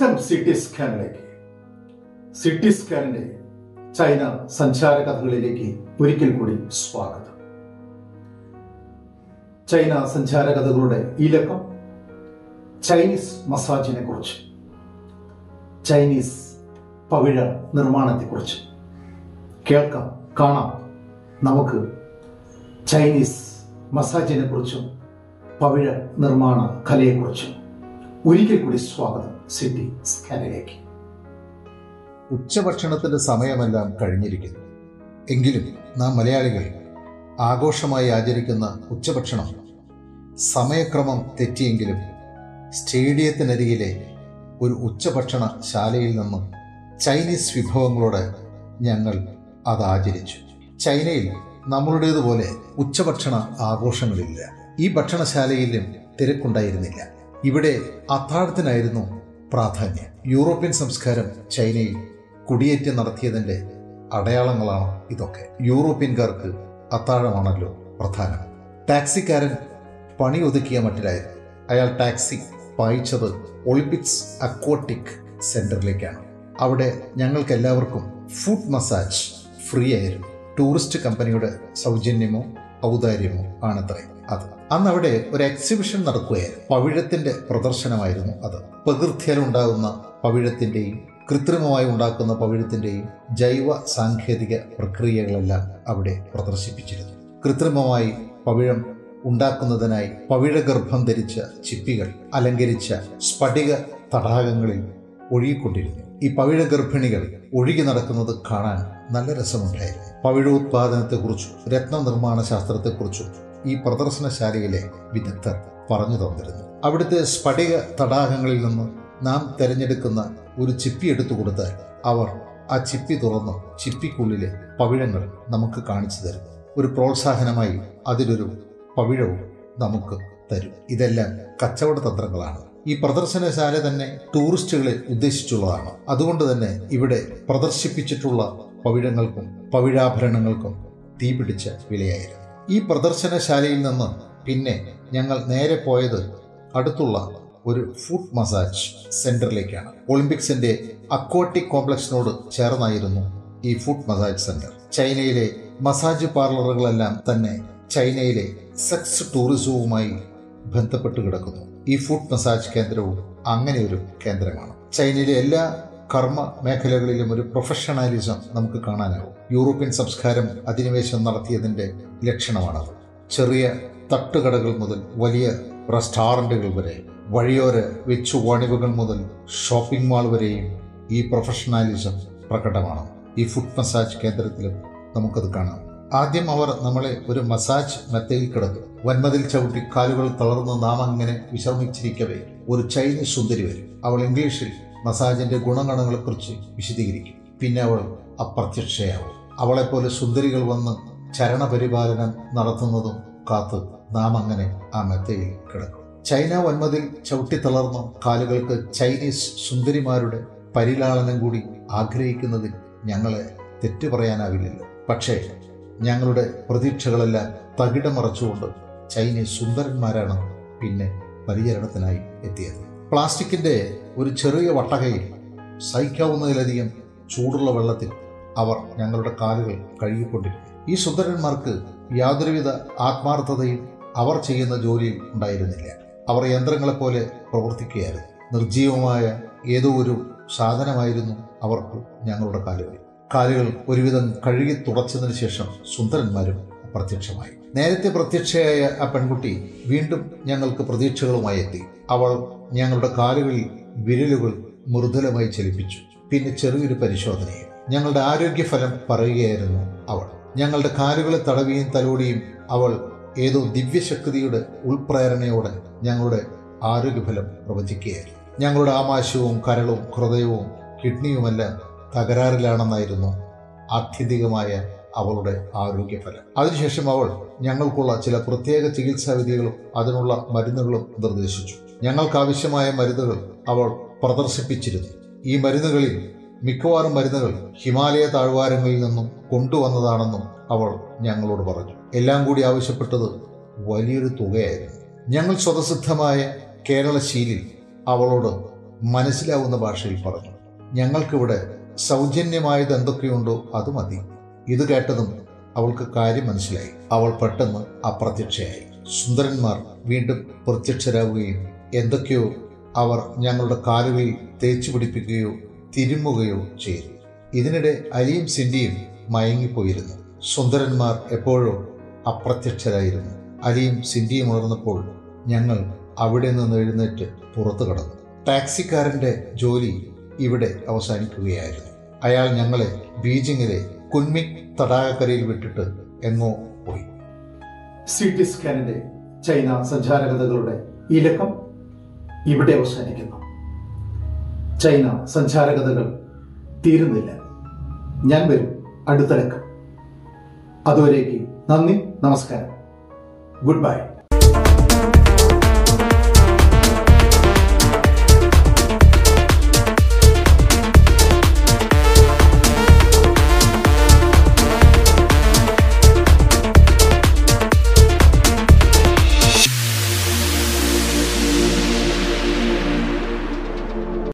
നമസ്കാരം സിറ്റി സ്കാനിലേക്ക്. സിറ്റി സ്കാനിന്റെ ചൈന സഞ്ചാര കഥകളിലേക്ക് ഒരിക്കൽ കൂടി സ്വാഗതം. ചൈന സഞ്ചാര കഥകളുടെ ഈ ലക്കം ചൈനീസ് മസാജിനെ കുറിച്ച് ചൈനീസ് പവിഴ നിർമ്മാണത്തെ നിർമ്മാണത്തെക്കുറിച്ച് കേൾക്കാം കാണാം. നമുക്ക് ചൈനീസ് മസാജിനെ കുറിച്ചും പവിഴ നിർമ്മാണ കലയെക്കുറിച്ചും ഒരിക്കൽ കൂടി സ്വാഗതം സിറ്റി സ്കാനിലേക്ക് ഉച്ചഭക്ഷണത്തിന്റെ സമയമെല്ലാം കഴിഞ്ഞിരിക്കുന്നു. എങ്കിലും നാം മലയാളികൾ ആഘോഷമായി ആചരിക്കുന്ന ഉച്ചഭക്ഷണം സമയക്രമം തെറ്റിയെങ്കിലും സ്റ്റേഡിയത്തിനരികിലെ ഒരു ഉച്ചഭക്ഷണ ശാലയിൽ നിന്നും ചൈനീസ് വിഭവങ്ങളോട് ഞങ്ങൾ അത് ആചരിച്ചു. ചൈനയിൽ നമ്മളുടേതുപോലെ ഉച്ചഭക്ഷണ ആഘോഷങ്ങളില്ല. ഈ ഭക്ഷണശാലയിലും തിരക്കുണ്ടായിരുന്നില്ല. ഇവിടെ അത്താഴത്തിനായിരുന്നു പ്രാധാന്യം. യൂറോപ്യൻ സംസ്കാരം ചൈനയിൽ കുടിയേറ്റം നടത്തിയതിന്റെ അടയാളങ്ങളാണ് ഇതൊക്കെ. യൂറോപ്യൻകാർക്ക് അത്താഴമാണല്ലോ പ്രധാനം. ടാക്സിക്കാരൻ പണി ഒതുക്കിയ മട്ടിലായിരുന്നു. അയാൾ ടാക്സി പായിച്ചത് ഒളിമ്പിക്സ് അക്വാട്ടിക് സെന്ററിലേക്കാണ്. അവിടെ ഞങ്ങൾക്ക് എല്ലാവർക്കും ഫുഡ് മസാജ് ഫ്രീ ആയിരുന്നു. ടൂറിസ്റ്റ് കമ്പനിയുടെ സൗജന്യമോ ഔദാര്യമോ ആണത്രേ. അത്. അന്ന് അവിടെ ഒരു എക്സിബിഷൻ നടക്കുകയായിരുന്നു. പവിഴത്തിന്റെ പ്രദർശനമായിരുന്നു അത്. പ്രകൃതിയിലുണ്ടാകുന്ന പവിഴത്തിന്റെയും കൃത്രിമമായി ഉണ്ടാക്കുന്ന പവിഴത്തിന്റെയും ജൈവ സാങ്കേതിക പ്രക്രിയകളെല്ലാം അവിടെ പ്രദർശിപ്പിച്ചിരുന്നു. കൃത്രിമമായി പവിഴം ഉണ്ടാക്കുന്നതിനായി പവിഴഗർഭം ധരിച്ച ചിപ്പികൾ അലങ്കരിച്ച സ്ഫടിക തടാകങ്ങളിൽ ഒഴുകിക്കൊണ്ടിരുന്നു. ഈ പവിഴഗർഭിണികൾ ഒഴുകി നടക്കുന്നത് കാണാൻ നല്ല രസമുണ്ടായിരുന്നു. പവിഴ ഉത്പാദനത്തെക്കുറിച്ചും രത്ന നിർമ്മാണ ശാസ്ത്രത്തെക്കുറിച്ചും ഈ പ്രദർശനശാലയിലെ വിദഗ്ധർ പറഞ്ഞു തന്നിരുന്നു. അവിടുത്തെ സ്ഫടിക തടാകങ്ങളിൽ നിന്ന് നാം തിരഞ്ഞെടുക്കുന്ന ഒരു ചിപ്പി എടുത്തു കൊടുത്താൽ അവർ ആ ചിപ്പി തുറന്ന് ചിപ്പിക്കുള്ളിലെ പവിഴങ്ങൾ നമുക്ക് കാണിച്ചു തരും. ഒരു പ്രോത്സാഹനമായി അതിലൊരു പവിഴവും നമുക്ക് തരും. ഇതെല്ലാം കച്ചവട തന്ത്രങ്ങളാണ്. ഈ പ്രദർശനശാല തന്നെ ടൂറിസ്റ്റുകളെ ഉദ്ദേശിച്ചുള്ളതാണ്. അതുകൊണ്ട് തന്നെ ഇവിടെ പ്രദർശിപ്പിച്ചിട്ടുള്ള പവിഴങ്ങൾക്കും പവിഴാഭരണങ്ങൾക്കും തീപിടിച്ച വിലയായിരുന്നു. ഈ പ്രദർശനശാലയിൽ നിന്ന് പിന്നെ ഞങ്ങൾ നേരെ പോയത് അടുത്തുള്ള ഒരു ഫുഡ് മസാജ് സെന്ററിലേക്കാണ്. ഒളിമ്പിക്സിന്റെ അക്വാട്ടിക് കോംപ്ലക്സിനോട് ചേർന്നായിരുന്നു ഈ ഫുഡ് മസാജ് സെന്റർ. ചൈനയിലെ മസാജ് പാർലറുകളെല്ലാം തന്നെ ചൈനയിലെ സെക്സ് ടൂറിസവുമായി ബന്ധപ്പെട്ട് കിടക്കുന്നു. ഈ ഫുഡ് മസാജ് കേന്ദ്രവും അങ്ങനെ ഒരു കേന്ദ്രമാണ്. ചൈനയിലെ എല്ലാ കർമ്മ മേഖലകളിലും ഒരു പ്രൊഫഷണാലിസം നമുക്ക് കാണാനാവും യൂറോപ്യൻ സംസ്കാരം അധിനിവേശം നടത്തിയതിന്റെ ലക്ഷണമാണത്. ചെറിയ തട്ടുകടകൾ മുതൽ വലിയ റെസ്റ്റോറന്റുകൾ വരെ വഴിയോര വെച്ചു വണിവുകൾ മുതൽ ഷോപ്പിംഗ് മാൾ വരെയും ഈ പ്രൊഫഷണാലിസം പ്രകടമാണ്. ഈ ഫുഡ് മസാജ് കേന്ദ്രത്തിലും നമുക്കത് കാണാം. ആദ്യം അവർ നമ്മളെ ഒരു മസാജ് മെത്തയിൽ കിടക്കും വന്മതിൽ ചവിട്ടി കാലുകൾ തളർന്ന് നാം അങ്ങനെ വിശ്രമിച്ചിരിക്കവേ ഒരു ചൈനീസ് സുന്ദരി വരും. അവൾ ഇംഗ്ലീഷിൽ മസാജിന്റെ ഗുണഗണങ്ങളെക്കുറിച്ച് വിശദീകരിക്കും. പിന്നെ അവൾ അപ്രത്യക്ഷയാവും. അവളെപ്പോലെ സുന്ദരികൾ വന്ന് ചരണപരിപാലനം നടത്തുന്നതും കാത്ത് നാം അങ്ങനെ ആ മെത്തയിൽ കിടക്കും. ചൈന വന്മതിൽ ചവിട്ടിത്തളർന്ന കാലുകൾക്ക് ചൈനീസ് സുന്ദരിമാരുടെ പരിലാളനം കൂടി ആഗ്രഹിക്കുന്നതിൽ ഞങ്ങളെ തെറ്റു പറയാനാവില്ലല്ലോ. പക്ഷേ ഞങ്ങളുടെ പ്രതീക്ഷകളെല്ലാം തകിടം മറച്ചുകൊണ്ട് ചൈനീസ് സുന്ദരന്മാരാണ് പിന്നെ പരിചരണത്തിനായി എത്തിയത്. പ്ലാസ്റ്റിക്കിന്റെ ഒരു ചെറിയ വട്ടകയിൽ സഹിക്കാവുന്നതിലധികം ചൂടുള്ള വെള്ളത്തിൽ അവർ ഞങ്ങളുടെ കാലുകൾ കഴുകിക്കൊണ്ടിരുന്നു. ഈ സുന്ദരന്മാർക്ക് യാതൊരുവിധ ആത്മാർത്ഥതയും അവർ ചെയ്യുന്ന ജോലിയിൽ ഉണ്ടായിരുന്നില്ല. അവർ യന്ത്രങ്ങളെപ്പോലെ പ്രവർത്തിക്കുകയായിരുന്നു. നിർജീവമായ ഏതോ ഒരു സാധനമായിരുന്നു അവർക്ക് ഞങ്ങളുടെ കാലുകൾ. കാലുകൾ ഒരുവിധം കഴുകി തുടച്ചതിന് ശേഷം സുന്ദരന്മാരും പ്രത്യക്ഷമായി നേരത്തെ പ്രത്യക്ഷയായ ആ പെൺകുട്ടി വീണ്ടും ഞങ്ങൾക്ക് പ്രതീക്ഷകളുമായി എത്തി. അവൾ ഞങ്ങളുടെ കാലുകളിൽ വിരലുകൾ മൃദുലമായി ചലിപ്പിച്ചു. പിന്നെ ചെറിയൊരു പരിശോധനയും. ഞങ്ങളുടെ ആരോഗ്യഫലം പറയുകയായിരുന്നു അവൾ. ഞങ്ങളുടെ കാലുകളെ തടവിയും തലോടിയും അവൾ ഏതോ ദിവ്യശക്തിയുടെ ഉൾപ്രേരണയോടെ ഞങ്ങളുടെ ആരോഗ്യഫലം പ്രവചിക്കുകയായിരുന്നു. ഞങ്ങളുടെ ആമാശയവും കരളും ഹൃദയവും കിഡ്നിയുമെല്ലാം തകരാറിലാണെന്നായിരുന്നു ആത്യന്തികമായ അവളുടെ ആരോഗ്യഫലം. അതിനുശേഷം അവൾ ഞങ്ങൾക്കുള്ള ചില പ്രത്യേക ചികിത്സാ വിധികളും അതിനുള്ള മരുന്നുകളും നിർദ്ദേശിച്ചു. ഞങ്ങൾക്കാവശ്യമായ മരുന്നുകൾ അവൾ പ്രദർശിപ്പിച്ചിരുന്നു. ഈ മരുന്നുകളിൽ മിക്കവാറും മരുന്നുകൾ ഹിമാലയ താഴ്വാരങ്ങളിൽ നിന്നും കൊണ്ടുവന്നതാണെന്നും അവൾ ഞങ്ങളോട് പറഞ്ഞു. എല്ലാം കൂടി ആവശ്യപ്പെട്ടത് വലിയൊരു തുകയായിരുന്നു. ഞങ്ങൾ സ്വതസിദ്ധമായ കേരളശീലിൽ അവളോട് മനസ്സിലാവുന്ന ഭാഷയിൽ പറഞ്ഞു. ഞങ്ങൾക്കിവിടെ സൗജന്യമായത് എന്തൊക്കെയുണ്ടോ അത് മതി. ഇത് കേട്ടതും അവൾക്ക് കാര്യം മനസ്സിലായി. അവൾ പെട്ടെന്ന് അപ്രത്യക്ഷയായി. സുന്ദരന്മാർ വീണ്ടും പ്രത്യക്ഷരാവുകയും എന്തൊക്കെയോ അവർ ഞങ്ങളുടെ കാലുകളിൽ തേച്ചു പിടിപ്പിക്കുകയോ തിരുമ്മുകയോ ചെയ്തു. ഇതിനിടെ അലിയും സിന്ധിയും മയങ്ങിപ്പോയിരുന്നു. സുന്ദരന്മാർ എപ്പോഴോ അപ്രത്യക്ഷരായിരുന്നു. അലിയും സിന്ധിയും ഉണർന്നപ്പോൾ ഞങ്ങൾ അവിടെ നിന്ന് എഴുന്നേറ്റ് പുറത്തു കടന്നു. ടാക്സിക്കാരന്റെ ജോലി ഇവിടെ അവസാനിക്കുകയായിരുന്നു. അയാൾ ഞങ്ങളെ ബീജിങ്ങിലെ കുൻമിക് തടാകക്കരയിൽ വിട്ടിട്ട് എങ്ങോ പോയി. സി ടി സ്കാനിന്റെ ചൈന സഞ്ചാരകഥകളുടെ ഈ ഇവിടെ അവസാനിക്കുന്നു. ചൈന സഞ്ചാരകഥകൾ തീരുന്നില്ല. ഞാൻ വരും. അടുത്ത ലക്കം അതുവരേക്ക് നന്ദി നമസ്കാരം. Good bye.